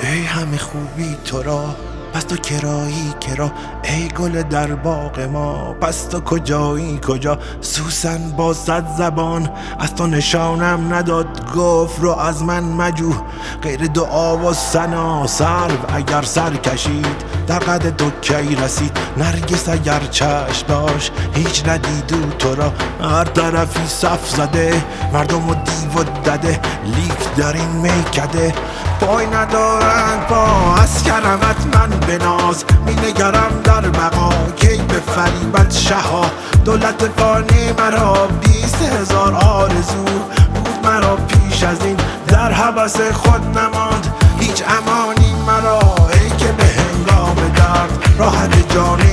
ای همه خوبی تو را پس تو کرایی کرا ای گل در باغ ما پس تو کجایی؟ کجا؟ سوسن با صد زبان از تو نشانم نداد گفت رو از من مجو غیر دعا و سنا سرو اگر سر کشید در قد تو کی رسید. نرگس اگر چشم داشت هیچ ندیدو تو را. هر طرفی صف زده مردم و دیو و دده. لیک در این میکده. پای ندارند با از کرمت من بناز می نگرم در بقا. کی به فریبت شها. دولت فانی مرا بیست هزار آرزو بود مرا پیش از این. در حبس خود نماند هیچ امانی مرا. ای که به هنگام درد راحت جانی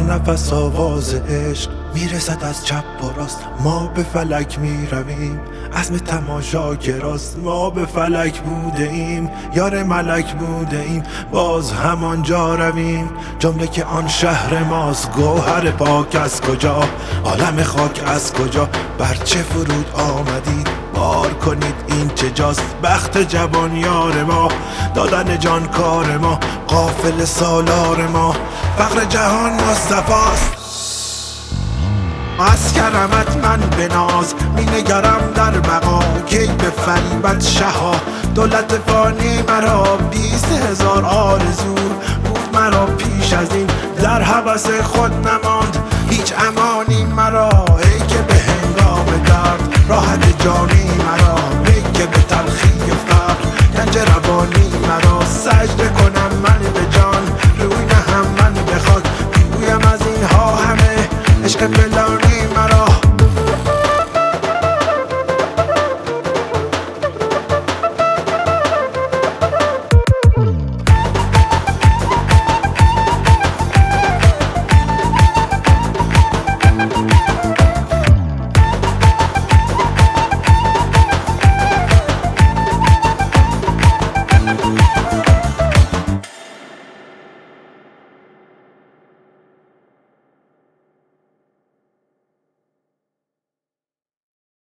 هر نفس آواز عشق. می‌رسد از چپ و راست. ما به فلک می‌رویم. عزم تماشا راست ما به فلک بوده ایم یار ملک بوده ایم باز همانجا رویم. جمله که آن شهر ماست. گوهر پاک از کجا؟ عالم خاک از کجا؟ بر چه فرود آمدید؟ بار کنید این چه جاست؟ بخت جوان یار ما. دادن جان کار ما. قافل سالار ما. فقر جهان مصطفاست از کرمت من به ناز می نگرم در بقا. کی به فریبت شها؟ دولت فانی مرا بیست هزار آرزو بود مرا پیش از این. در حبس خود نماند هیچ امانی